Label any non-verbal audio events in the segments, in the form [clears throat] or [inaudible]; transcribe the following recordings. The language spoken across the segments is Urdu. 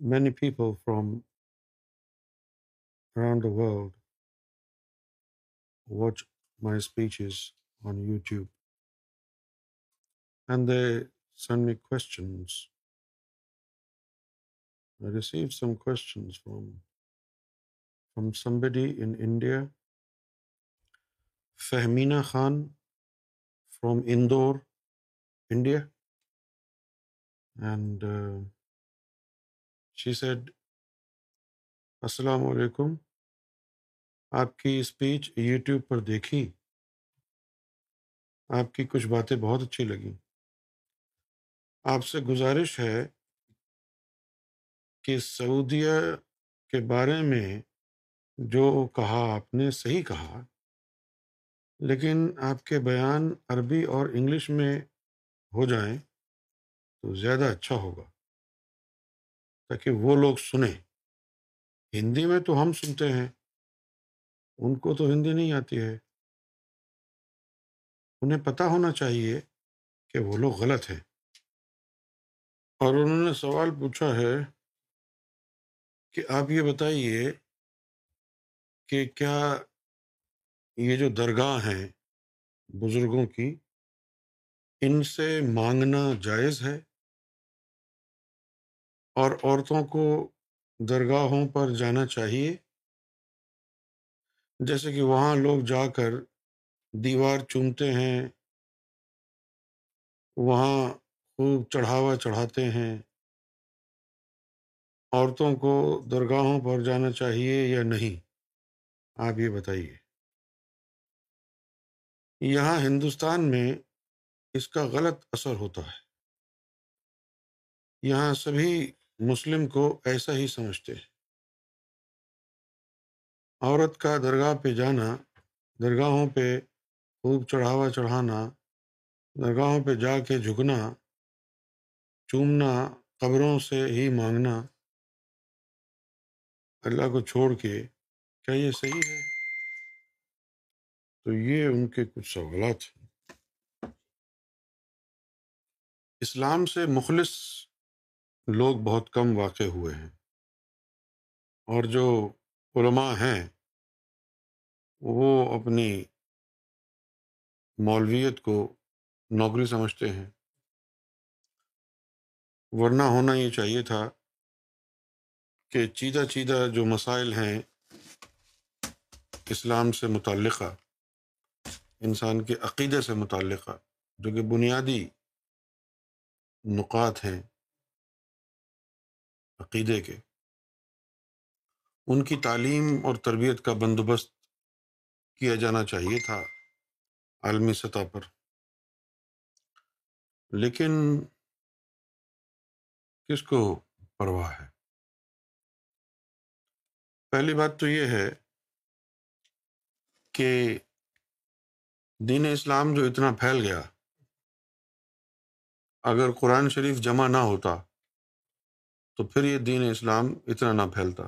many people from around the world watch my speeches on YouTube, and they send me questions. I received some questions from somebody in India, Fahmina Khan from Indore, India, and uh, she said السلام علیکم آپ کی اسپیچ یوٹیوب پر دیکھی آپ کی کچھ باتیں بہت اچھی لگیں آپ سے گزارش ہے کہ سعودیہ کے بارے میں جو کہا آپ نے صحیح کہا لیکن آپ کے بیان عربی اور انگلش میں ہو جائیں تو زیادہ اچھا ہوگا تاکہ وہ لوگ سنیں ہندی میں تو ہم سنتے ہیں ان کو تو ہندی نہیں آتی ہے انہیں پتہ ہونا چاہیے کہ وہ لوگ غلط ہیں اور انہوں نے سوال پوچھا ہے کہ آپ یہ بتائیے کہ کیا یہ جو درگاہ ہیں بزرگوں کی ان سے مانگنا جائز ہے اور عورتوں کو درگاہوں پر جانا چاہیے جیسے کہ وہاں لوگ جا کر دیوار چومتے ہیں وہاں خوب چڑھاوا چڑھاتے ہیں عورتوں کو درگاہوں پر جانا چاہیے یا نہیں آپ یہ بتائیے یہاں ہندوستان میں اس کا غلط اثر ہوتا ہے یہاں سبھی مسلم کو ایسا ہی سمجھتے ہیں عورت کا درگاہ پہ جانا درگاہوں پہ خوب چڑھاوا چڑھانا درگاہوں پہ جا کے جھکنا چومنا قبروں سے ہی مانگنا اللہ کو چھوڑ کے کیا یہ صحیح ہے تو یہ ان کے کچھ سوالات ہیں اسلام سے مخلص لوگ بہت کم واقع ہوئے ہیں اور جو علماء ہیں وہ اپنی مولویت کو نوکری سمجھتے ہیں ورنہ ہونا یہ چاہیے تھا کہ چیدہ چیدہ جو مسائل ہیں اسلام سے متعلقہ انسان کے عقیدے سے متعلقہ جو کہ بنیادی نکات ہیں عقیدے کے ان کی تعلیم اور تربیت کا بندوبست کیا جانا چاہیے تھا عالمی سطح پر لیکن کس کو پرواہ ہے پہلی بات تو یہ ہے کہ دین اسلام جو اتنا پھیل گیا اگر قرآن شریف جمع نہ ہوتا تو پھر یہ دین اسلام اتنا نہ پھیلتا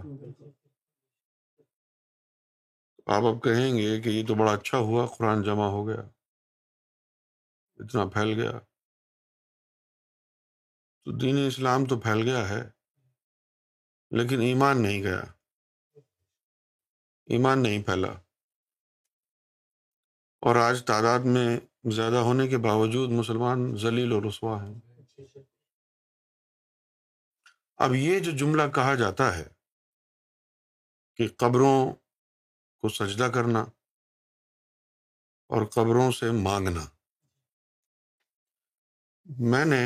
آپ اب کہیں گے کہ یہ تو بڑا اچھا ہوا قرآن جمع ہو گیا اتنا پھیل گیا تو دین اسلام تو پھیل گیا ہے لیکن ایمان نہیں گیا ایمان نہیں پھیلا اور آج تعداد میں زیادہ ہونے کے باوجود مسلمان ذلیل و رسوا ہیں اب یہ جو جملہ کہا جاتا ہے کہ قبروں کو سجدہ کرنا اور قبروں سے مانگنا میں نے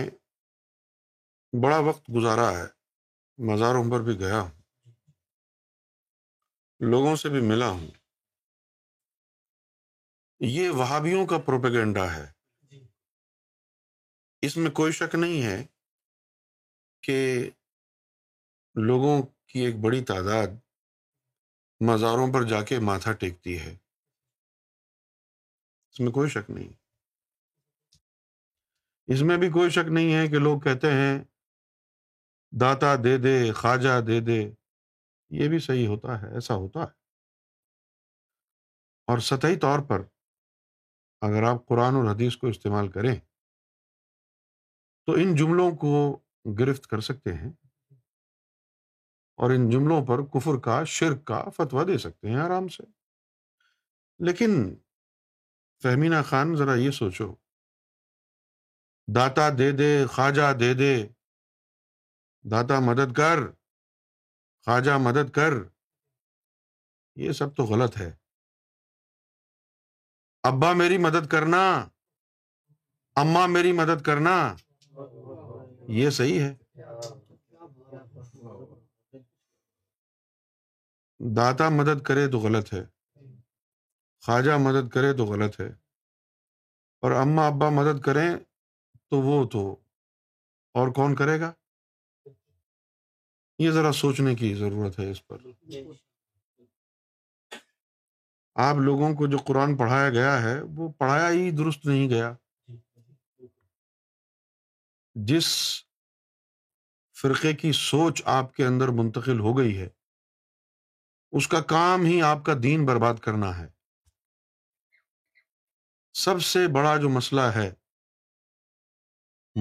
بڑا وقت گزارا ہے مزاروں پر بھی گیا ہوں لوگوں سے بھی ملا ہوں یہ وہابیوں کا پروپیگنڈا ہے جی۔ اس میں کوئی شک نہیں ہے کہ لوگوں کی ایک بڑی تعداد مزاروں پر جا کے ماتھا ٹیکتی ہے اس میں کوئی شک نہیں اس میں بھی کوئی شک نہیں ہے کہ لوگ کہتے ہیں داتا دے دے خواجہ دے دے یہ بھی صحیح ہوتا ہے ایسا ہوتا ہے اور سطحی طور پر اگر آپ قرآن اور حدیث کو استعمال کریں تو ان جملوں کو گرفت کر سکتے ہیں اور ان جملوں پر کفر کا شرک کا فتویٰ دے سکتے ہیں آرام سے لیکن فہمینہ خان ذرا یہ سوچو داتا دے دے خواجہ دے دے داتا مدد کر خواجہ مدد کر یہ سب تو غلط ہے ابا میری مدد کرنا اماں میری مدد کرنا یہ صحیح ہے داتا مدد کرے تو غلط ہے خواجہ مدد کرے تو غلط ہے اور اماں ابا مدد کریں تو وہ تو اور کون کرے گا یہ ذرا سوچنے کی ضرورت ہے اس پر آپ لوگوں کو جو قرآن پڑھایا گیا ہے وہ پڑھایا ہی درست نہیں گیا جس فرقے کی سوچ آپ کے اندر منتقل ہو گئی ہے اس کا کام ہی آپ کا دین برباد کرنا ہے سب سے بڑا جو مسئلہ ہے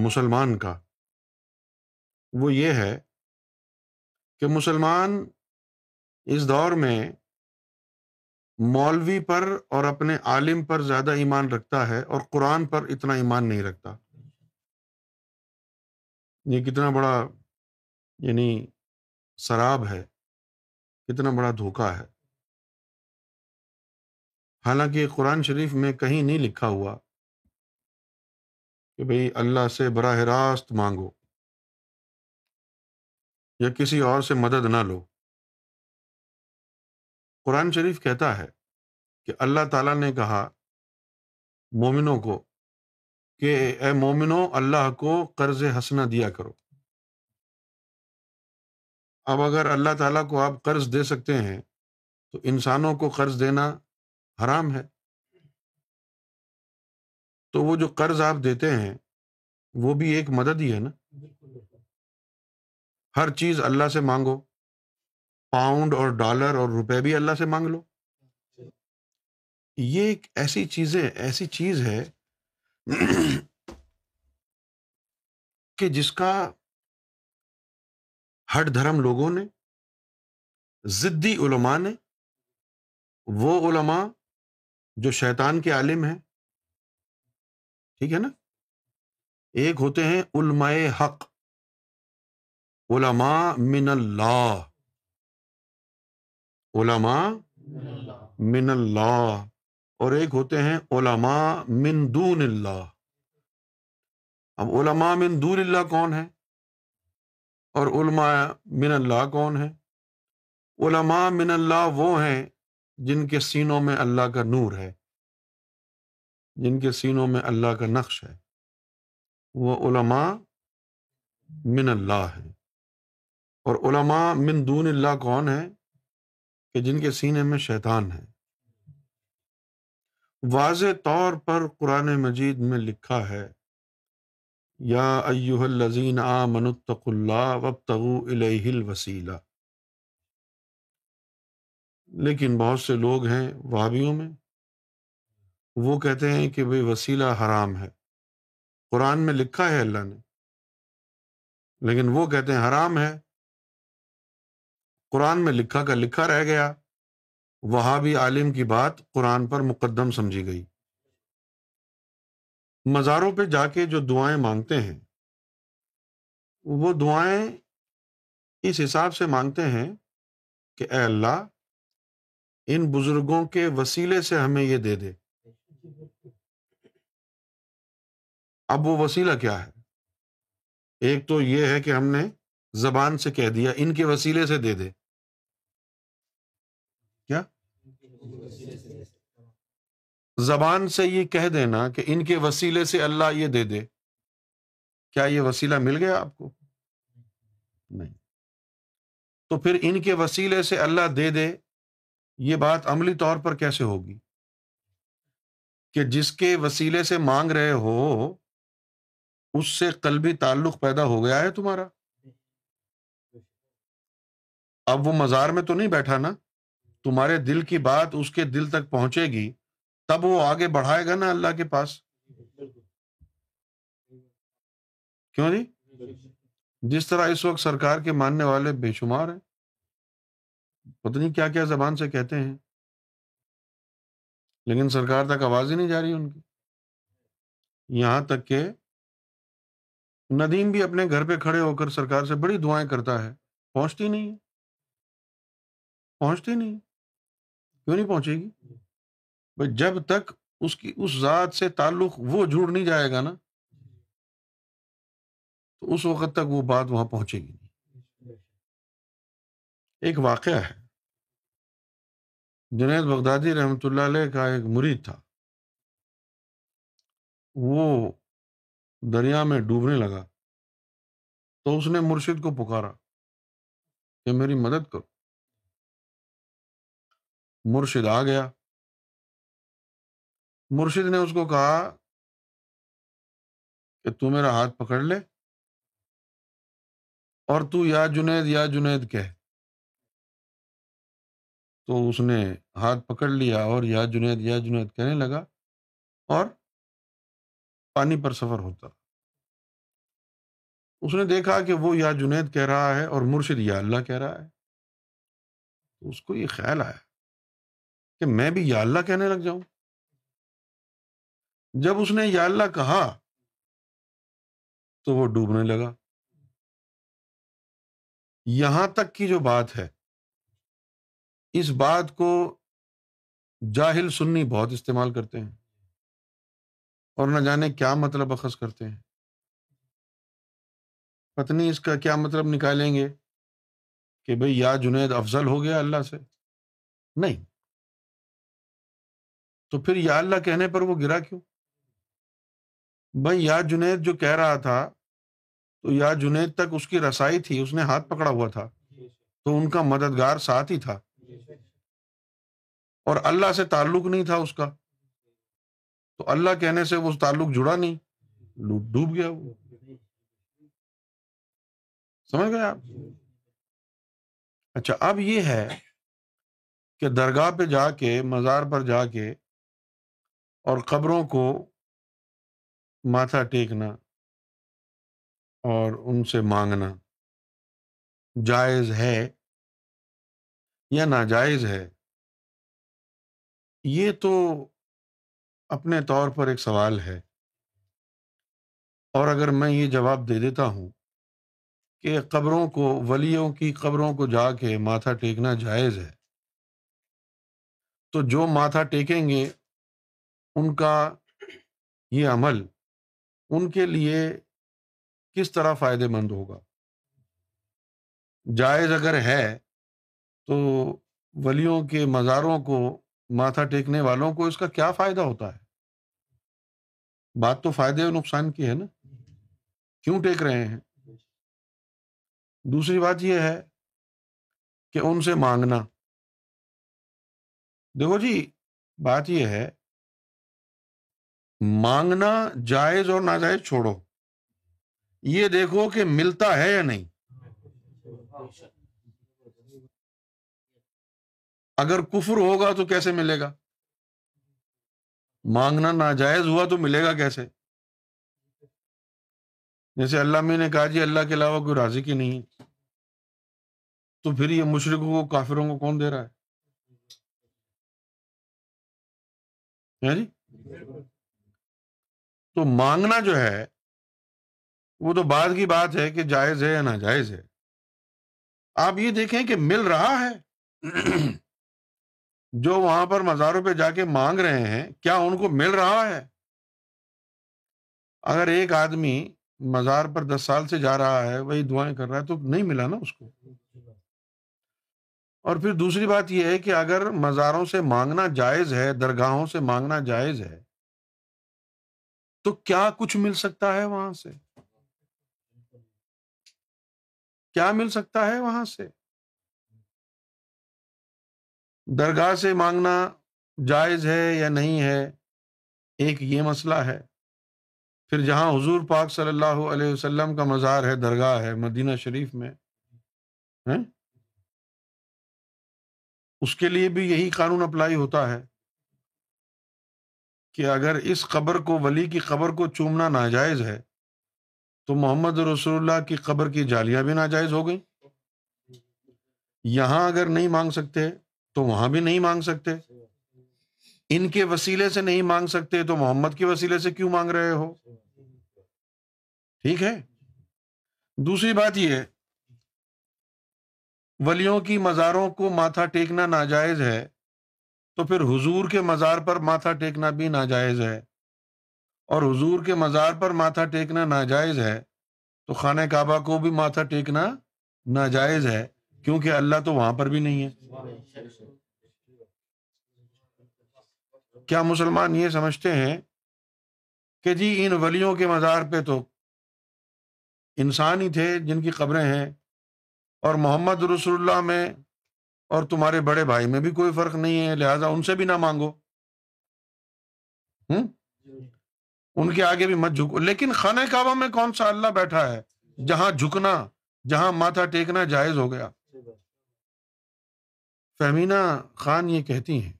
مسلمان کا وہ یہ ہے کہ مسلمان اس دور میں مولوی پر اور اپنے عالم پر زیادہ ایمان رکھتا ہے اور قرآن پر اتنا ایمان نہیں رکھتا یہ کتنا بڑا یعنی شراب ہے کتنا بڑا دھوکا ہے حالانکہ قرآن شریف میں کہیں نہیں لکھا ہوا کہ بھائی اللہ سے براہ راست مانگو یا کسی اور سے مدد نہ لو قرآن شریف کہتا ہے کہ اللہ تعالیٰ نے کہا مومنوں کو کہ اے مومنو اللہ کو قرض ہنسنا دیا کرو اب اگر اللہ تعالیٰ کو آپ قرض دے سکتے ہیں تو انسانوں کو قرض دینا حرام ہے تو وہ جو قرض آپ دیتے ہیں وہ بھی ایک مدد ہی ہے نا ہر چیز اللہ سے مانگو پاؤنڈ اور ڈالر اور روپے بھی اللہ سے مانگ لو یہ ایک ایسی چیزیں ایسی چیز ہے کہ جس کا ہٹ دھرم لوگوں نے ضدی علماء نے وہ علماء جو شیطان کے عالم ہیں ٹھیک ہے نا ایک ہوتے ہیں علماء حق علماء من اللہ علماء من اللہ اور ایک ہوتے ہیں علماء من دون اللہ اب علماء من دون اللہ کون ہے اور علماء من اللہ کون ہیں علماء من اللہ وہ ہیں جن کے سینوں میں اللہ کا نور ہے جن کے سینوں میں اللہ کا نقش ہے وہ علماء من اللہ ہیں اور علماء من دون اللہ کون ہیں کہ جن کے سینے میں شیطان ہیں واضح طور پر قرآن مجید میں لکھا ہے یا ایوہ الذین آمنوا اتقوا اللہ وابتغوا الیہ الوسیلہ لیکن بہت سے لوگ ہیں وہابیوں میں وہ کہتے ہیں کہ بھائی وسیلہ حرام ہے قرآن میں لکھا ہے اللہ نے لیکن وہ کہتے ہیں حرام ہے قرآن میں لکھا کا لکھا رہ گیا وہابی عالم کی بات قرآن پر مقدم سمجھی گئی مزاروں پہ جا کے جو دعائیں مانگتے ہیں وہ دعائیں اس حساب سے مانگتے ہیں کہ اے اللہ ان بزرگوں کے وسیلے سے ہمیں یہ دے دے اب وہ وسیلہ کیا ہے ایک تو یہ ہے کہ ہم نے زبان سے کہہ دیا ان کے وسیلے سے دے دے کیا زبان سے یہ کہہ دینا کہ ان کے وسیلے سے اللہ یہ دے دے کیا یہ وسیلہ مل گیا آپ کو نہیں تو پھر ان کے وسیلے سے اللہ دے دے یہ بات عملی طور پر کیسے ہوگی کہ جس کے وسیلے سے مانگ رہے ہو اس سے قلبی تعلق پیدا ہو گیا ہے تمہارا اب وہ مزار میں تو نہیں بیٹھا نا تمہارے دل کی بات اس کے دل تک پہنچے گی تب وہ آگے بڑھائے گا نا اللہ کے پاس کیوں جی جس طرح اس وقت سرکار کے ماننے والے بے شمار ہیں پتہ نہیں کیا کیا زبان سے کہتے ہیں لیکن سرکار تک آواز ہی نہیں جا رہی ان کی یہاں تک کہ ندیم بھی اپنے گھر پہ کھڑے ہو کر سرکار سے بڑی دعائیں کرتا ہے پہنچتی نہیں پہنچتی نہیں کیوں نہیں پہنچے گی بھائی جب تک اس کی اس ذات سے تعلق وہ جڑ نہیں جائے گا نا تو اس وقت تک وہ بات وہاں پہنچے گی نہیں ایک واقعہ ہے جنید بغدادی رحمۃ اللہ علیہ کا ایک مرید تھا وہ دریا میں ڈوبنے لگا تو اس نے مرشد کو پکارا کہ میری مدد کرو مرشد آ گیا مرشد نے اس کو کہا کہ تو میرا ہاتھ پکڑ لے اور تو یا جنید یا جنید کہ تو اس نے ہاتھ پکڑ لیا اور یا جنید یا جنید کہنے لگا اور پانی پر سفر ہوتا اس نے دیکھا کہ وہ یا جنید کہہ رہا ہے اور مرشد یا اللہ کہہ رہا ہے اس کو یہ خیال آیا کہ میں بھی یا اللہ کہنے لگ جاؤں جب اس نے یا اللہ کہا تو وہ ڈوبنے لگا یہاں تک کی جو بات ہے اس بات کو جاہل سنی بہت استعمال کرتے ہیں اور نہ جانے کیا مطلب اخذ کرتے ہیں پتنی اس کا کیا مطلب نکالیں گے کہ بھائی یا جنید افضل ہو گیا اللہ سے نہیں تو پھر یا اللہ کہنے پر وہ گرا کیوں بھائی یا جنید جو کہہ رہا تھا تو یا جنید تک اس کی رسائی تھی اس نے ہاتھ پکڑا ہوا تھا جی تو ان کا مددگار ساتھ ہی تھا جی اور اللہ سے تعلق نہیں تھا اس کا تو اللہ کہنے سے وہ تعلق جڑا نہیں لوٹ ڈوب گیا وہ سمجھ گئے آپ اچھا اب یہ ہے کہ درگاہ پہ جا کے مزار پر جا کے اور قبروں کو ماتھا ٹیکنا اور ان سے مانگنا جائز ہے یا ناجائز ہے یہ تو اپنے طور پر ایک سوال ہے اور اگر میں یہ جواب دے دیتا ہوں کہ قبروں کو ولیوں کی قبروں کو جا کے ماتھا ٹیکنا جائز ہے تو جو ماتھا ٹیکیں گے ان کا یہ عمل ان کے لیے کس طرح فائدے مند ہوگا جائز اگر ہے تو ولیوں کے مزاروں کو ماتھا ٹیکنے والوں کو اس کا کیا فائدہ ہوتا ہے بات تو فائدے اور نقصان کی ہے نا کیوں ٹیک رہے ہیں دوسری بات یہ ہے کہ ان سے مانگنا دیکھو جی بات یہ ہے مانگنا جائز اور ناجائز چھوڑو یہ دیکھو کہ ملتا ہے یا نہیں اگر کفر ہوگا تو کیسے ملے گا مانگنا ناجائز ہوا تو ملے گا کیسے جیسے اللہ میں نے کہا جی اللہ کے علاوہ کوئی راضی کی نہیں تو پھر یہ مشرقوں کو کافروں کو کون دے رہا ہے جی تو مانگنا جو ہے وہ تو بعد کی بات ہے کہ جائز ہے یا ناجائز ہے آپ یہ دیکھیں کہ مل رہا ہے [clears throat] جو وہاں پر مزاروں پہ جا کے مانگ رہے ہیں کیا ان کو مل رہا ہے اگر ایک آدمی مزار پر دس سال سے جا رہا ہے وہی دعائیں کر رہا ہے تو نہیں ملا نا اس کو اور پھر دوسری بات یہ ہے کہ اگر مزاروں سے مانگنا جائز ہے درگاہوں سے مانگنا جائز ہے تو کیا کچھ مل سکتا ہے وہاں سے کیا مل سکتا ہے وہاں سے درگاہ سے مانگنا جائز ہے یا نہیں ہے ایک یہ مسئلہ ہے پھر جہاں حضور پاک صلی اللہ علیہ وسلم کا مزار ہے درگاہ ہے مدینہ شریف میں اس کے لیے بھی یہی قانون اپلائی ہوتا ہے کہ اگر اس قبر کو ولی کی قبر کو چومنا ناجائز ہے تو محمد رسول اللہ کی قبر کی جالیاں بھی ناجائز ہو گئیں یہاں اگر نہیں مانگ سکتے تو وہاں بھی نہیں مانگ سکتے ان کے وسیلے سے نہیں مانگ سکتے تو محمد کے وسیلے سے کیوں مانگ رہے ہو ٹھیک ہے دوسری بات یہ ولیوں کی مزاروں کو ماتھا ٹیکنا ناجائز ہے تو پھر حضور کے مزار پر ماتھا ٹیکنا بھی ناجائز ہے اور حضور کے مزار پر ماتھا ٹیکنا ناجائز ہے تو خانہ کعبہ کو بھی ماتھا ٹیکنا ناجائز ہے کیونکہ اللہ تو وہاں پر بھی نہیں ہے کیا مسلمان یہ سمجھتے ہیں کہ جی ان ولیوں کے مزار پہ تو انسان ہی تھے جن کی قبریں ہیں اور محمد رسول اللہ میں اور تمہارے بڑے بھائی میں بھی کوئی فرق نہیں ہے لہٰذا ان سے بھی نہ مانگو ہوں جی۔ ان کے آگے بھی مت جھکو لیکن خانہ کعبہ میں کون سا اللہ بیٹھا ہے جہاں جھکنا جہاں ماتھا ٹیکنا جائز ہو گیا جی فہمینا خان یہ کہتی ہیں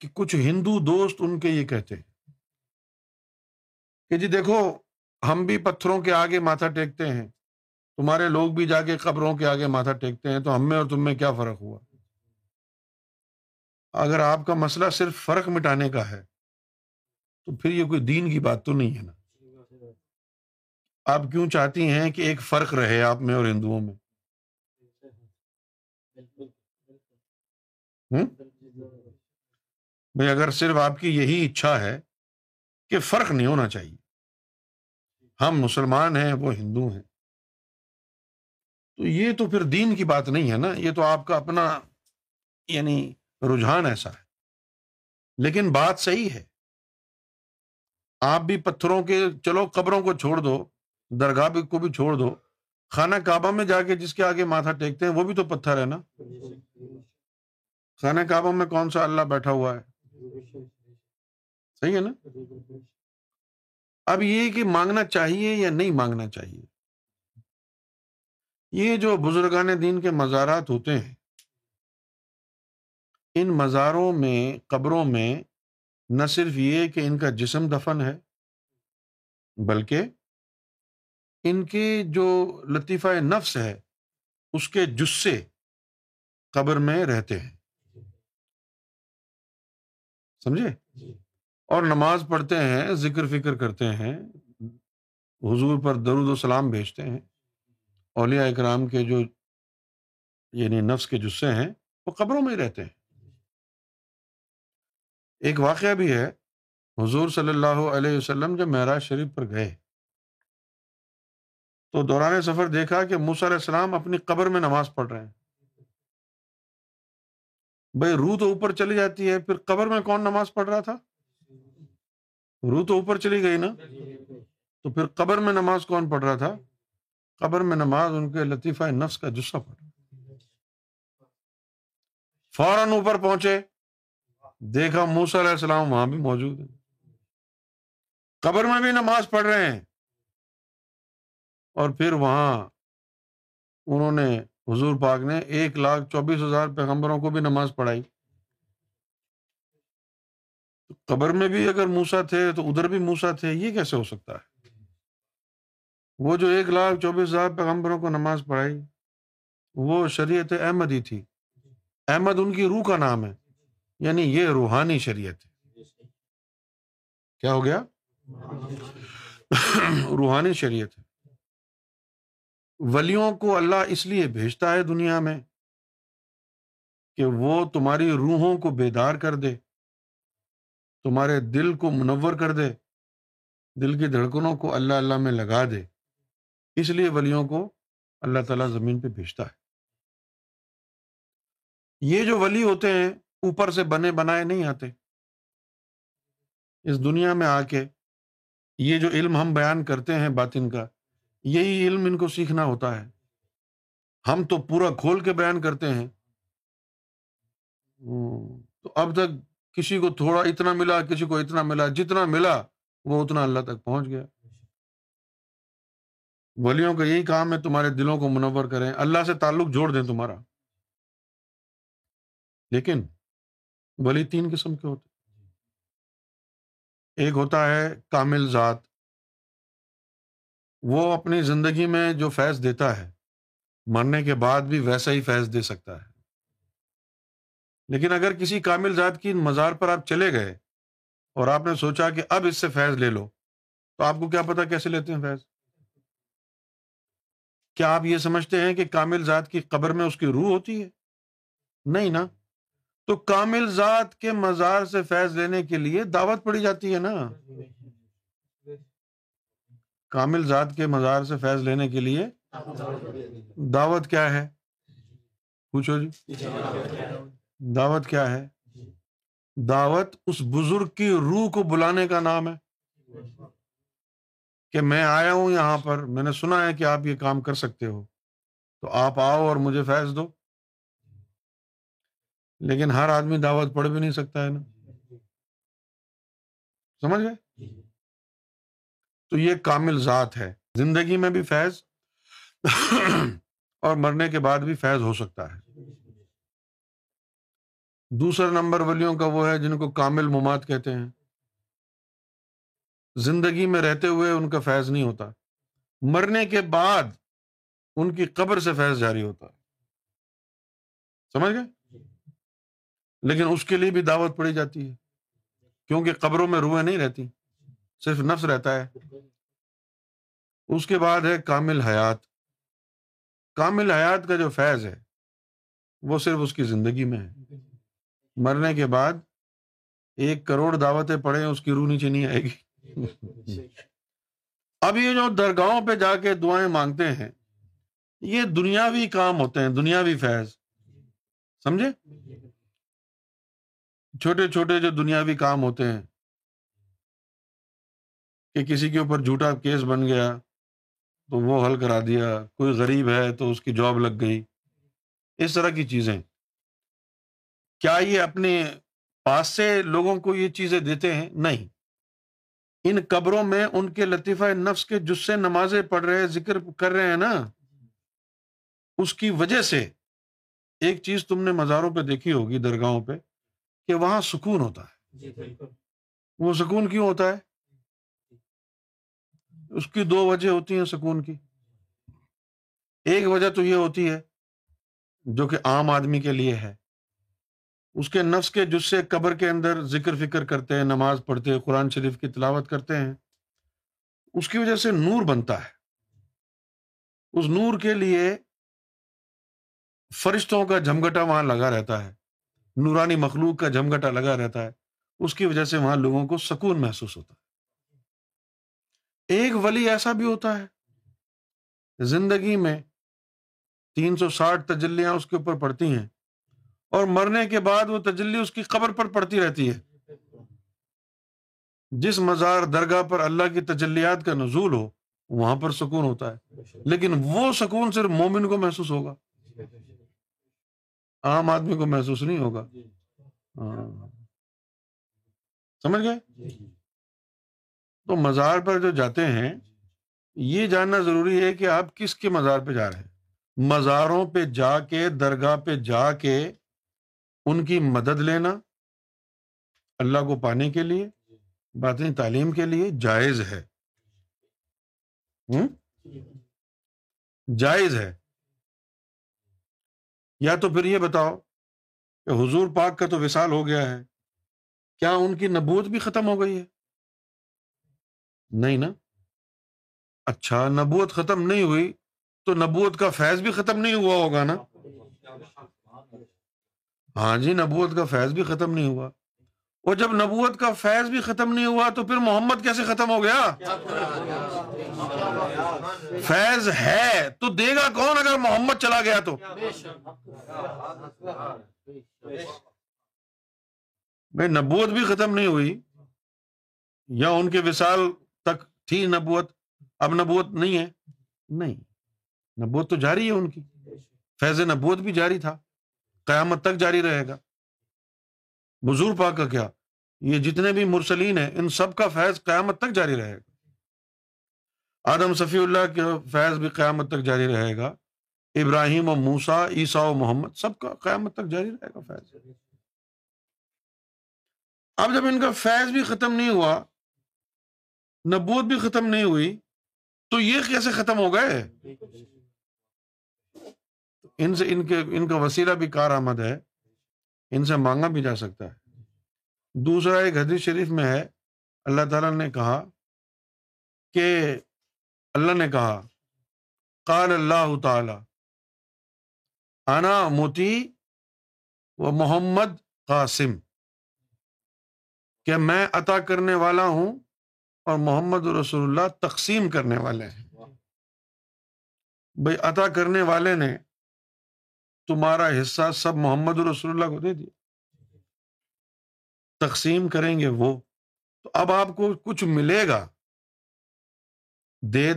کہ کچھ ہندو دوست ان کے یہ کہتے ہیں کہ جی دیکھو ہم بھی پتھروں کے آگے ماتھا ٹیکتے ہیں تمہارے لوگ بھی جا کے قبروں کے آگے ماتھا ٹیکتے ہیں تو ہم میں اور تم میں کیا فرق ہوا اگر آپ کا مسئلہ صرف فرق مٹانے کا ہے تو پھر یہ کوئی دین کی بات تو نہیں ہے نا آپ کیوں چاہتی ہیں کہ ایک فرق رہے آپ میں اور ہندوؤں میں بھائی اگر صرف آپ کی یہی اچھا ہے کہ فرق نہیں ہونا چاہیے ہم مسلمان ہیں وہ ہندو ہیں تو یہ تو پھر دین کی بات نہیں ہے نا یہ تو آپ کا اپنا یعنی رجحان ایسا ہے لیکن بات صحیح ہے آپ بھی پتھروں کے چلو قبروں کو چھوڑ دو درگاہ کو بھی چھوڑ دو خانہ کعبہ میں جا کے جس کے آگے ماتھا ٹیکتے ہیں وہ بھی تو پتھر ہے نا خانہ کعبہ میں کون سا اللہ بیٹھا ہوا ہے صحیح ہے نا اب یہ کہ مانگنا چاہیے یا نہیں مانگنا چاہیے یہ جو بزرگان دین کے مزارات ہوتے ہیں ان مزاروں میں قبروں میں نہ صرف یہ کہ ان کا جسم دفن ہے بلکہ ان کے جو لطیفہ نفس ہے اس کے جسے قبر میں رہتے ہیں سمجھے جی۔ اور نماز پڑھتے ہیں ذکر فکر کرتے ہیں حضور پر درود و سلام بھیجتے ہیں اولیاء اکرام کے جو یعنی نفس کے جسے ہیں وہ قبروں میں ہی رہتے ہیں ایک واقعہ بھی ہے حضور صلی اللہ علیہ وسلم جب معراج شریف پر گئے تو دوران سفر دیکھا کہ موسیٰ علیہ السلام اپنی قبر میں نماز پڑھ رہے ہیں بھائی روح تو اوپر چلی جاتی ہے پھر قبر میں کون نماز پڑھ رہا تھا روح تو اوپر چلی گئی نا تو پھر قبر میں نماز کون پڑھ رہا تھا قبر میں نماز ان کے لطیفہ نفس کا جسہ پڑا فوراً اوپر پہنچے دیکھا موس علیہ السلام وہاں بھی موجود قبر میں بھی نماز پڑھ رہے ہیں اور پھر وہاں انہوں نے حضور پاک نے ایک لاکھ چوبیس ہزار پیغمبروں کو بھی نماز پڑھائی قبر میں بھی اگر موسا تھے تو ادھر بھی موسا تھے یہ کیسے ہو سکتا ہے وہ جو ایک لاکھ چوبیس ہزار پیغمبروں کو نماز پڑھائی وہ شریعت احمد ہی تھی احمد ان کی روح کا نام ہے یعنی یہ روحانی شریعت ہے کیا ہو گیا روحانی شریعت ہے ولیوں کو اللہ اس لیے بھیجتا ہے دنیا میں کہ وہ تمہاری روحوں کو بیدار کر دے تمہارے دل کو منور کر دے دل کی دھڑکنوں کو اللہ اللہ میں لگا دے اس لیے ولیوں کو اللہ تعالیٰ زمین پہ بھیجتا ہے یہ جو ولی ہوتے ہیں اوپر سے بنے بنائے نہیں آتے اس دنیا میں آ کے یہ جو علم ہم بیان کرتے ہیں بات ان کا یہی علم ان کو سیکھنا ہوتا ہے ہم تو پورا کھول کے بیان کرتے ہیں تو اب تک کسی کو تھوڑا اتنا ملا کسی کو اتنا ملا جتنا ملا وہ اتنا اللہ تک پہنچ گیا ولیوں کا یہی کام ہے تمہارے دلوں کو منور کریں اللہ سے تعلق جوڑ دیں تمہارا لیکن ولی تین قسم کے ہوتے ایک ہوتا ہے کامل ذات وہ اپنی زندگی میں جو فیض دیتا ہے مرنے کے بعد بھی ویسا ہی فیض دے سکتا ہے لیکن اگر کسی کامل ذات کی مزار پر آپ چلے گئے اور آپ نے سوچا کہ اب اس سے فیض لے لو تو آپ کو کیا پتا کیسے لیتے ہیں فیض کیا آپ یہ سمجھتے ہیں کہ کامل ذات کی قبر میں اس کی روح ہوتی ہے نہیں نا تو کامل ذات کے مزار سے فیض لینے کے لیے دعوت پڑی جاتی ہے نا کامل ذات کے مزار سے فیض لینے کے لیے دعوت کیا ہے پوچھو جی دعوت کیا ہے دعوت اس بزرگ کی روح کو بلانے کا نام ہے کہ میں آیا ہوں یہاں پر میں نے سنا ہے کہ آپ یہ کام کر سکتے ہو تو آپ آؤ اور مجھے فیض دو لیکن ہر آدمی دعوت پڑھ بھی نہیں سکتا ہے نا سمجھ گئے تو یہ کامل ذات ہے زندگی میں بھی فیض اور مرنے کے بعد بھی فیض ہو سکتا ہے دوسرا نمبر ولیوں کا وہ ہے جن کو کامل ممات کہتے ہیں زندگی میں رہتے ہوئے ان کا فیض نہیں ہوتا مرنے کے بعد ان کی قبر سے فیض جاری ہوتا ہے سمجھ گئے جی۔ لیکن اس کے لیے بھی دعوت پڑی جاتی ہے کیونکہ قبروں میں روحیں نہیں رہتی صرف نفس رہتا ہے اس کے بعد ہے کامل حیات کامل حیات کا جو فیض ہے وہ صرف اس کی زندگی میں ہے مرنے کے بعد ایک کروڑ دعوتیں پڑھیں اس کی روح نیچے نہیں آئے گی اب یہ جو درگاہوں پہ جا کے دعائیں مانگتے ہیں یہ دنیاوی کام ہوتے ہیں دنیاوی فیض سمجھے چھوٹے چھوٹے جو دنیاوی کام ہوتے ہیں کہ کسی کے اوپر جھوٹا کیس بن گیا تو وہ حل کرا دیا کوئی غریب ہے تو اس کی جاب لگ گئی اس طرح کی چیزیں کیا یہ اپنے پاس سے لوگوں کو یہ چیزیں دیتے ہیں نہیں ان قبروں میں ان کے لطیفہ نفس کے جس سے نمازیں پڑھ رہے ذکر کر رہے ہیں نا اس کی وجہ سے ایک چیز تم نے مزاروں پہ دیکھی ہوگی درگاہوں پہ کہ وہاں سکون ہوتا ہے جی، وہ سکون کیوں ہوتا ہے اس کی دو وجہ ہوتی ہیں سکون کی ایک وجہ تو یہ ہوتی ہے جو کہ عام آدمی کے لیے ہے اس کے نفس کے جسے قبر کے اندر ذکر فکر کرتے ہیں نماز پڑھتے ہیں قرآن شریف کی تلاوت کرتے ہیں اس کی وجہ سے نور بنتا ہے اس نور کے لیے فرشتوں کا جھمگٹا وہاں لگا رہتا ہے نورانی مخلوق کا جھمگٹا لگا رہتا ہے اس کی وجہ سے وہاں لوگوں کو سکون محسوس ہوتا ہے ایک ولی ایسا بھی ہوتا ہے زندگی میں تین سو ساٹھ تجلیاں اس کے اوپر پڑتی ہیں اور مرنے کے بعد وہ تجلی اس کی قبر پر پڑتی رہتی ہے جس مزار درگاہ پر اللہ کی تجلیات کا نزول ہو وہاں پر سکون ہوتا ہے لیکن وہ سکون صرف مومن کو محسوس ہوگا عام آدمی کو محسوس نہیں ہوگا ہاں۔ سمجھ گئے تو مزار پر جو جاتے ہیں یہ جاننا ضروری ہے کہ آپ کس کے مزار پہ جا رہے ہیں مزاروں پہ جا کے درگاہ پہ جا کے ان کی مدد لینا اللہ کو پانے کے لیے جی۔ باطنی تعلیم کے لیے جائز ہے جی۔ جائز ہے یا تو پھر یہ بتاؤ کہ حضور پاک کا تو وصال ہو گیا ہے کیا ان کی نبوت بھی ختم ہو گئی ہے نہیں نا اچھا نبوت ختم نہیں ہوئی تو نبوت کا فیض بھی ختم نہیں ہوا ہوگا نا ہاں جی نبوت کا فیض بھی ختم نہیں ہوا اور جب نبوت کا فیض بھی ختم نہیں ہوا تو پھر محمد کیسے ختم ہو گیا فیض ہے تو دے گا کون اگر محمد چلا گیا تو نبوت بھی ختم نہیں ہوئی یا ان کے وشال تک تھی نبوت اب نبوت نہیں ہے نہیں نبوت تو جاری ہے ان کی فیض نبوت بھی جاری تھا قیامت تک جاری رہے گا پاک کا کیا یہ جتنے بھی مرسلین ہیں ان سب کا فیض قیامت تک جاری رہے گا آدم صفی اللہ کا فیض بھی قیامت تک جاری رہے گا ابراہیم و موسا عیسیٰ و محمد سب کا قیامت تک جاری رہے گا فیض اب جب ان کا فیض بھی ختم نہیں ہوا نبوت بھی ختم نہیں ہوئی تو یہ کیسے ختم ہو گئے ان سے ان کے ان کا وسیلہ بھی کار آمد ہے ان سے مانگا بھی جا سکتا ہے دوسرا ایک حدیث شریف میں ہے اللہ تعالیٰ نے کہا کہ اللہ نے کہا قال اللہ تعالی انا موتی و محمد قاسم کہ میں عطا کرنے والا ہوں اور محمد رسول اللہ تقسیم کرنے والے ہیں بھائی عطا کرنے والے نے تمہارا حصہ سب محمد رسول اللہ کو دے دیا تقسیم کریں گے وہ تو اب آپ کو کچھ ملے گا دے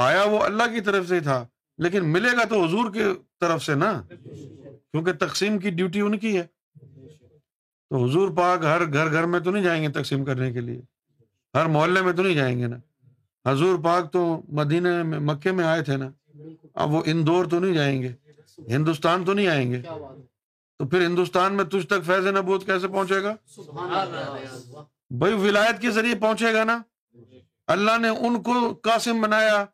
آیا وہ اللہ کی طرف سے تھا لیکن ملے گا تو حضور کی طرف سے نا کیونکہ تقسیم کی ڈیوٹی ان کی ہے تو حضور پاک ہر گھر گھر میں تو نہیں جائیں گے تقسیم کرنے کے لیے ہر محلے میں تو نہیں جائیں گے نا حضور پاک تو مدینہ میں مکے میں آئے تھے نا اب وہ اندور تو نہیں جائیں گے ہندوستان تو نہیں آئیں گے تو پھر ہندوستان میں تجھ تک فیض نبوت کیسے پہنچے گا بھائی ولایت کے ذریعے پہنچے گا نا اللہ نے ان کو قاسم بنایا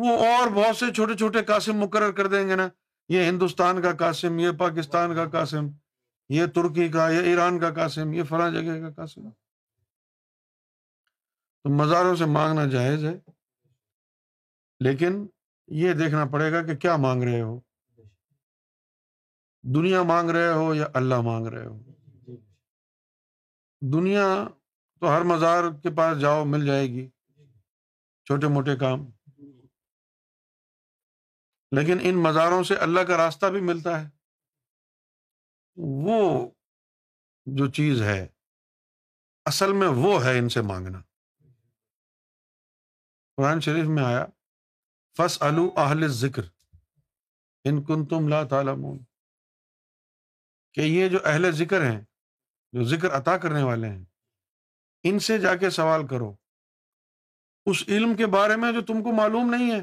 وہ اور بہت سے چھوٹے چھوٹے قاسم مقرر کر دیں گے نا یہ ہندوستان کا قاسم یہ پاکستان کا قاسم یہ ترکی کا یہ ایران کا قاسم یہ فلاں جگہ کا قاسم تو مزاروں سے مانگنا جائز ہے لیکن یہ دیکھنا پڑے گا کہ کیا مانگ رہے ہو دنیا مانگ رہے ہو یا اللہ مانگ رہے ہو دنیا تو ہر مزار کے پاس جاؤ مل جائے گی چھوٹے موٹے کام لیکن ان مزاروں سے اللہ کا راستہ بھی ملتا ہے وہ جو چیز ہے اصل میں وہ ہے ان سے مانگنا قرآن شریف میں آیا فص اہل ذکر ان کن تم لا لات کہ یہ جو اہل ذکر ہیں جو ذکر عطا کرنے والے ہیں ان سے جا کے سوال کرو اس علم کے بارے میں جو تم کو معلوم نہیں ہے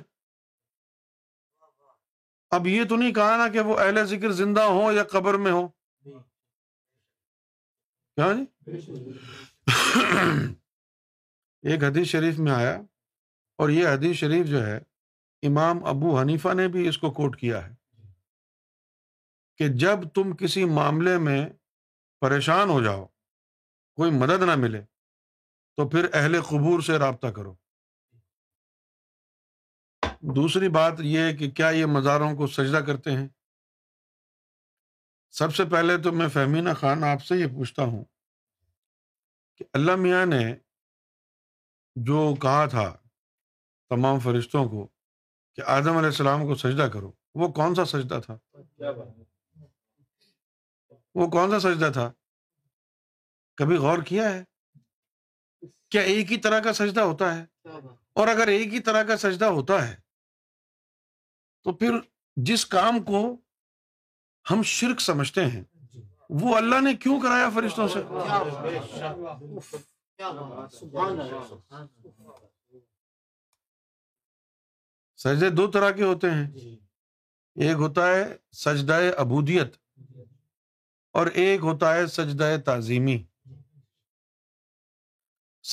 اب یہ تو نہیں کہا نا کہ وہ اہل ذکر زندہ ہوں یا قبر میں ہو جی؟ ایک حدیث شریف میں آیا اور یہ حدیث شریف جو ہے امام ابو حنیفہ نے بھی اس کو کوٹ کیا ہے کہ جب تم کسی معاملے میں پریشان ہو جاؤ کوئی مدد نہ ملے تو پھر اہل قبور سے رابطہ کرو دوسری بات یہ کہ کیا یہ مزاروں کو سجدہ کرتے ہیں سب سے پہلے تو میں فہمینہ خان آپ سے یہ پوچھتا ہوں کہ اللہ میاں نے جو کہا تھا تمام فرشتوں کو کہ آدم علیہ السلام کو سجدہ کرو وہ کون سا سجدہ تھا کیا وہ کون سا سجدہ تھا کبھی غور کیا ہے کیا ایک ہی طرح کا سجدہ ہوتا ہے اور اگر ایک ہی طرح کا سجدہ ہوتا ہے تو پھر جس کام کو ہم شرک سمجھتے ہیں وہ اللہ نے کیوں کرایا فرشتوں سے سجدے دو طرح کے ہوتے ہیں ایک ہوتا ہے سجدہ ابودیت اور ایک ہوتا ہے سجدہ تعظیمی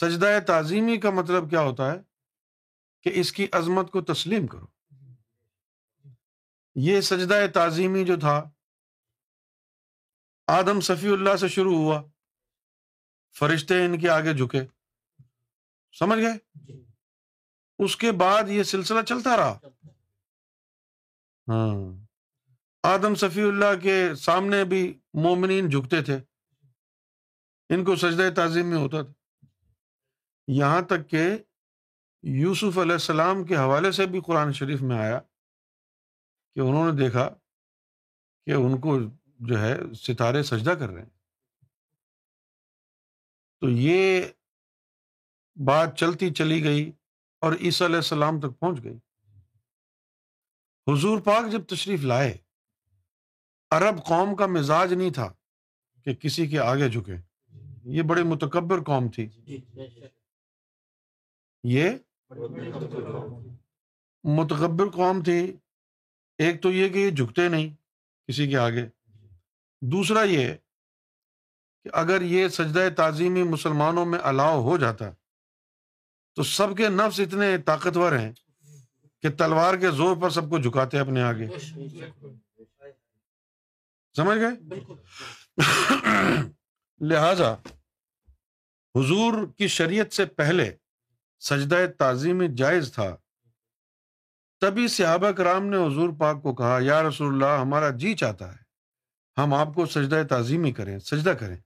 سجدہ تعظیمی کا مطلب کیا ہوتا ہے کہ اس کی عظمت کو تسلیم کرو یہ سجدہ تعظیمی جو تھا آدم صفی اللہ سے شروع ہوا فرشتے ان کے آگے جھکے سمجھ گئے اس کے بعد یہ سلسلہ چلتا رہا ہاں آدم صفی اللہ کے سامنے بھی مومنین جھکتے تھے ان کو سجدہ تعظیم میں ہوتا تھا یہاں تک کہ یوسف علیہ السلام کے حوالے سے بھی قرآن شریف میں آیا کہ انہوں نے دیکھا کہ ان کو جو ہے ستارے سجدہ کر رہے ہیں تو یہ بات چلتی چلی گئی اور عیسیٰ علیہ السلام تک پہنچ گئی حضور پاک جب تشریف لائے عرب قوم کا مزاج نہیں تھا کہ کسی کے آگے جھکے یہ بڑے متکبر قوم تھی یہ متکبر قوم تھی ایک تو یہ کہ یہ جھکتے نہیں کسی کے آگے دوسرا یہ کہ اگر یہ سجدہ تعظیمی مسلمانوں میں الاؤ ہو جاتا تو سب کے نفس اتنے طاقتور ہیں کہ تلوار کے زور پر سب کو جھکاتے اپنے آگے سمجھ گئے [coughs] لہذا حضور کی شریعت سے پہلے سجدہ تعظیم جائز تھا تبھی صحابہ کرام نے حضور پاک کو کہا یا رسول اللہ ہمارا جی چاہتا ہے ہم آپ کو سجدہ تعظیمی کریں سجدہ کریں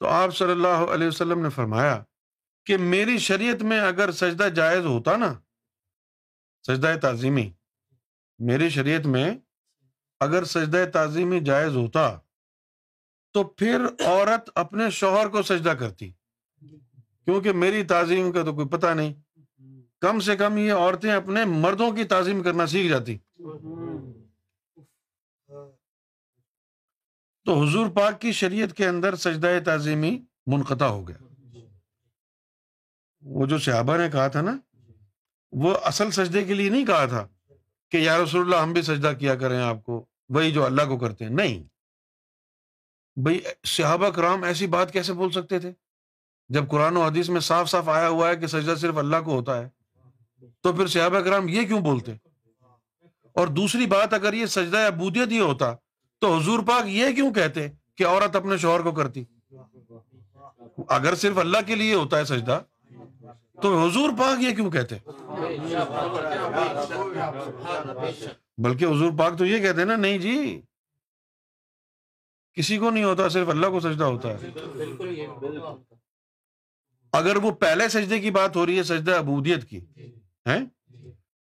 تو آپ صلی اللہ علیہ وسلم نے فرمایا کہ میری شریعت میں اگر سجدہ جائز ہوتا نا سجدہ تعظیمی میری شریعت میں اگر سجدہ تعظیمی جائز ہوتا تو پھر عورت اپنے شوہر کو سجدہ کرتی کیونکہ میری تعظیم کا تو کوئی پتہ نہیں کم سے کم یہ عورتیں اپنے مردوں کی تعظیم کرنا سیکھ جاتی تو حضور پاک کی شریعت کے اندر سجدہ تعظیمی منقطع ہو گیا وہ جو صحابہ نے کہا تھا نا وہ اصل سجدے کے لیے نہیں کہا تھا کہ یا رسول اللہ ہم بھی سجدہ کیا کریں آپ کو بھائی جو اللہ کو کرتے ہیں نہیں بھائی صحابہ کرام ایسی بات کیسے بول سکتے تھے جب قرآن و حدیث میں صاف صاف آیا ہوا ہے کہ سجدہ صرف اللہ کو ہوتا ہے تو پھر صحابہ کرام یہ کیوں بولتے اور دوسری بات اگر یہ سجدہ ابودیت ہی ہوتا تو حضور پاک یہ کیوں کہتے کہ عورت اپنے شوہر کو کرتی اگر صرف اللہ کے لیے ہوتا ہے سجدہ تو حضور پاک یہ کیوں کہتے بلکہ حضور پاک تو یہ کہتے ہیں نا نہیں جی کسی کو نہیں ہوتا صرف اللہ کو سجدہ ہوتا ہے اگر وہ پہلے سجدے کی بات ہو رہی ہے سجدہ کی ہے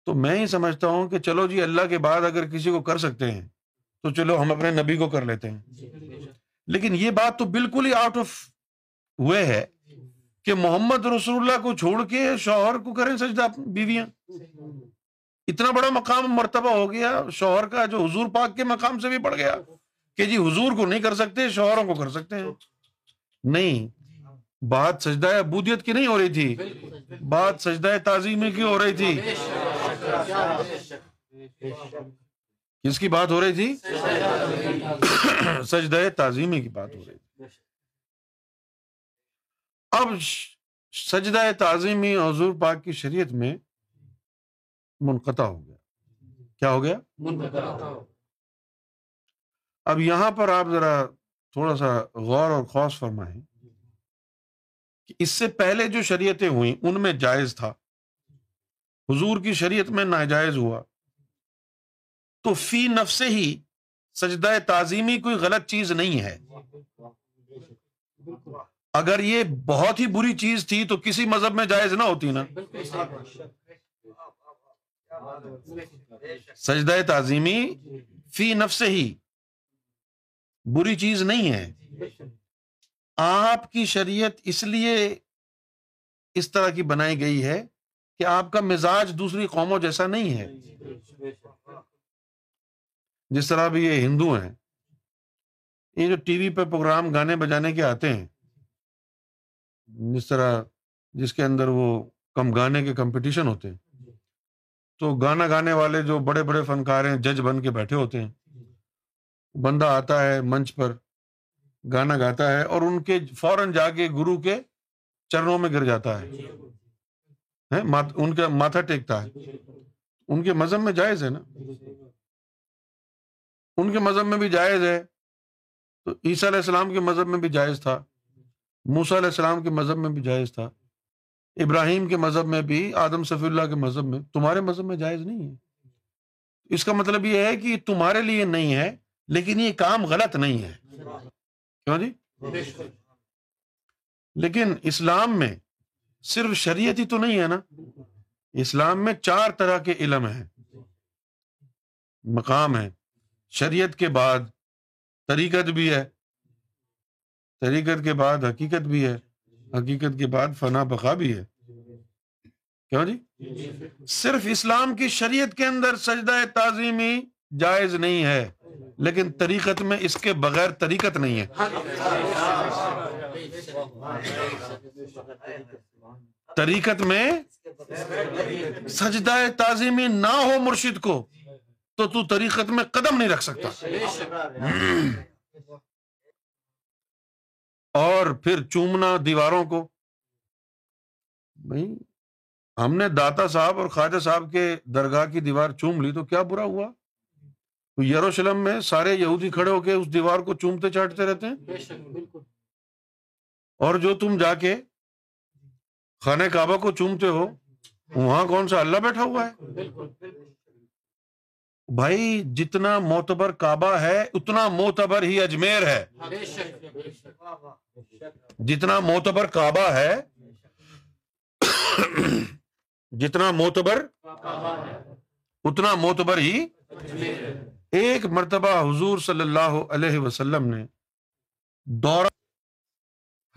تو میں سمجھتا ہوں کہ چلو جی اللہ کے بعد اگر کسی کو کر سکتے ہیں تو چلو ہم اپنے نبی کو کر لیتے ہیں جی، لیکن یہ بات تو بالکل ہی آؤٹ آف ہے کہ محمد رسول اللہ کو چھوڑ کے شوہر کو کریں سجدہ بیویاں اتنا بڑا مقام مرتبہ ہو گیا شوہر کا جو حضور پاک کے مقام سے بھی پڑ گیا کہ جی حضور کو نہیں کر سکتے شوہروں کو کر سکتے ہیں نہیں بات سجدہ ابودیت کی نہیں ہو رہی تھی بات سجدہ تعظیمی کی ہو رہی تھی کس کی بات ہو رہی تھی سجدہ تعظیمی کی بات ہو رہی تھی اب سجدہ تعظیمی حضور پاک کی شریعت میں منقطع ہو گیا کیا ہو گیا اب یہاں پر آپ ذرا تھوڑا سا غور اور خوص فرمائیں کہ اس سے پہلے جو شریعتیں ہوئیں ان میں جائز تھا حضور کی شریعت میں ناجائز ہوا تو فی نف سے ہی سجدہ تعظیمی کوئی غلط چیز نہیں ہے اگر یہ بہت ہی بری چیز تھی تو کسی مذہب میں جائز نہ ہوتی نا سجدہ تعظیمی جی۔ فی نفس ہی بری چیز نہیں ہے جی، آپ کی شریعت اس لیے اس طرح کی بنائی گئی ہے کہ آپ کا مزاج دوسری قوموں جیسا نہیں ہے جی، جس طرح بھی یہ ہندو ہیں یہ جو ٹی وی پہ پروگرام گانے بجانے کے آتے ہیں جس طرح جس کے اندر وہ کم گانے کے کمپٹیشن ہوتے ہیں تو گانا گانے والے جو بڑے بڑے فنکار ہیں جج بن کے بیٹھے ہوتے ہیں بندہ آتا ہے منچ پر گانا گاتا ہے اور ان کے کے فوراً جا گرو کے چرنوں میں گر جاتا ہے ان کا ماتھا ٹیکتا ہے ان کے مذہب میں جائز ہے نا ان کے مذہب میں بھی جائز ہے تو عیسیٰ علیہ السلام کے مذہب میں بھی جائز تھا موسیٰ علیہ السلام کے مذہب میں بھی جائز تھا ابراہیم کے مذہب میں بھی آدم صفی اللہ کے مذہب میں تمہارے مذہب میں جائز نہیں ہے اس کا مطلب یہ ہے کہ تمہارے لیے نہیں ہے لیکن یہ کام غلط نہیں ہے کیوں جی لیکن اسلام میں صرف شریعت ہی تو نہیں ہے نا اسلام میں چار طرح کے علم ہیں مقام ہے شریعت کے بعد طریقت بھی ہے طریقت کے بعد حقیقت بھی ہے حقیقت کے بعد فنا بخا بھی ہے کیوں جی صرف اسلام کی شریعت کے اندر سجدہ تعظیمی جائز نہیں ہے لیکن طریقت میں اس کے بغیر طریقت نہیں ہے طریقت میں سجدہ تعظیمی نہ ہو مرشد کو تو تو طریقت میں قدم نہیں رکھ سکتا اور پھر چومنا دیواروں کو بھائی ہم نے داتا صاحب اور خواجہ صاحب کے درگاہ کی دیوار چوم لی تو کیا برا ہوا یروشلم میں سارے یہودی کھڑے ہو کے اس دیوار کو چومتے چاٹتے رہتے ہیں اور جو تم جا کے خانہ کعبہ کو چومتے ہو وہاں کون سا اللہ بیٹھا ہوا ہے بھائی جتنا معتبر کعبہ ہے اتنا معتبر ہی اجمیر ہے جتنا معتبر کعبہ ہے جتنا موتبر اتنا موتبر ہی ایک مرتبہ حضور صلی اللہ علیہ وسلم نے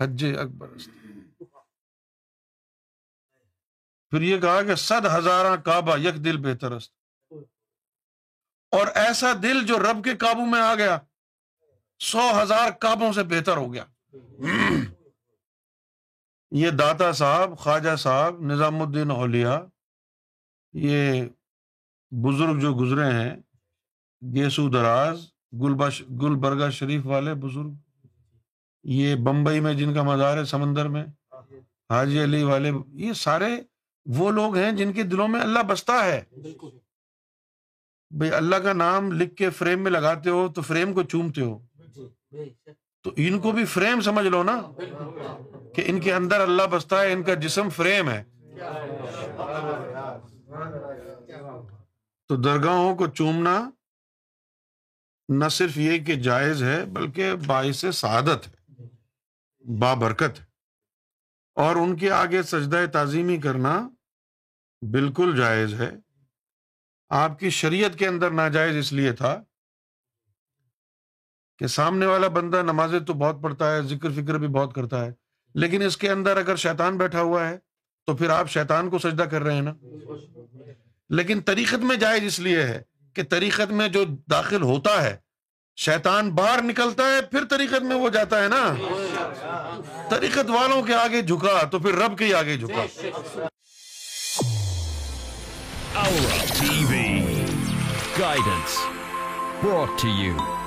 حج اکبر پھر یہ کہا کہ سد ہزارہ کعبہ یک دل بہتر است اور ایسا دل جو رب کے قابو میں آ گیا سو ہزار کعبوں سے بہتر ہو گیا یہ داتا صاحب خواجہ صاحب نظام الدین اولیا یہ بزرگ جو گزرے ہیں گیسو دراز گل برگا شریف والے بزرگ یہ بمبئی میں جن کا مزار ہے سمندر میں حاجی علی والے یہ سارے وہ لوگ ہیں جن کے دلوں میں اللہ بستا ہے بھائی اللہ کا نام لکھ کے فریم میں لگاتے ہو تو فریم کو چومتے ہو جی، تو ان کو بھی فریم سمجھ لو نا کہ ان کے اندر اللہ بستا ہے ان کا جسم فریم ہے تو درگاہوں کو چومنا نہ صرف یہ کہ جائز ہے بلکہ باعث سعادت ہے بابرکت ہے اور ان کے آگے سجدہ تعظیمی کرنا بالکل جائز ہے آپ کی شریعت کے اندر ناجائز اس لیے تھا کہ سامنے والا بندہ نمازیں تو بہت پڑھتا ہے ذکر فکر بھی بہت کرتا ہے لیکن اس کے اندر اگر شیطان بیٹھا ہوا ہے تو پھر آپ شیطان کو سجدہ کر رہے ہیں نا لیکن طریقت میں جائز اس لیے ہے کہ طریقت میں جو داخل ہوتا ہے شیطان باہر نکلتا ہے پھر طریقت میں وہ جاتا ہے نا طریقت والوں کے آگے جھکا تو پھر رب کے آگے جھکا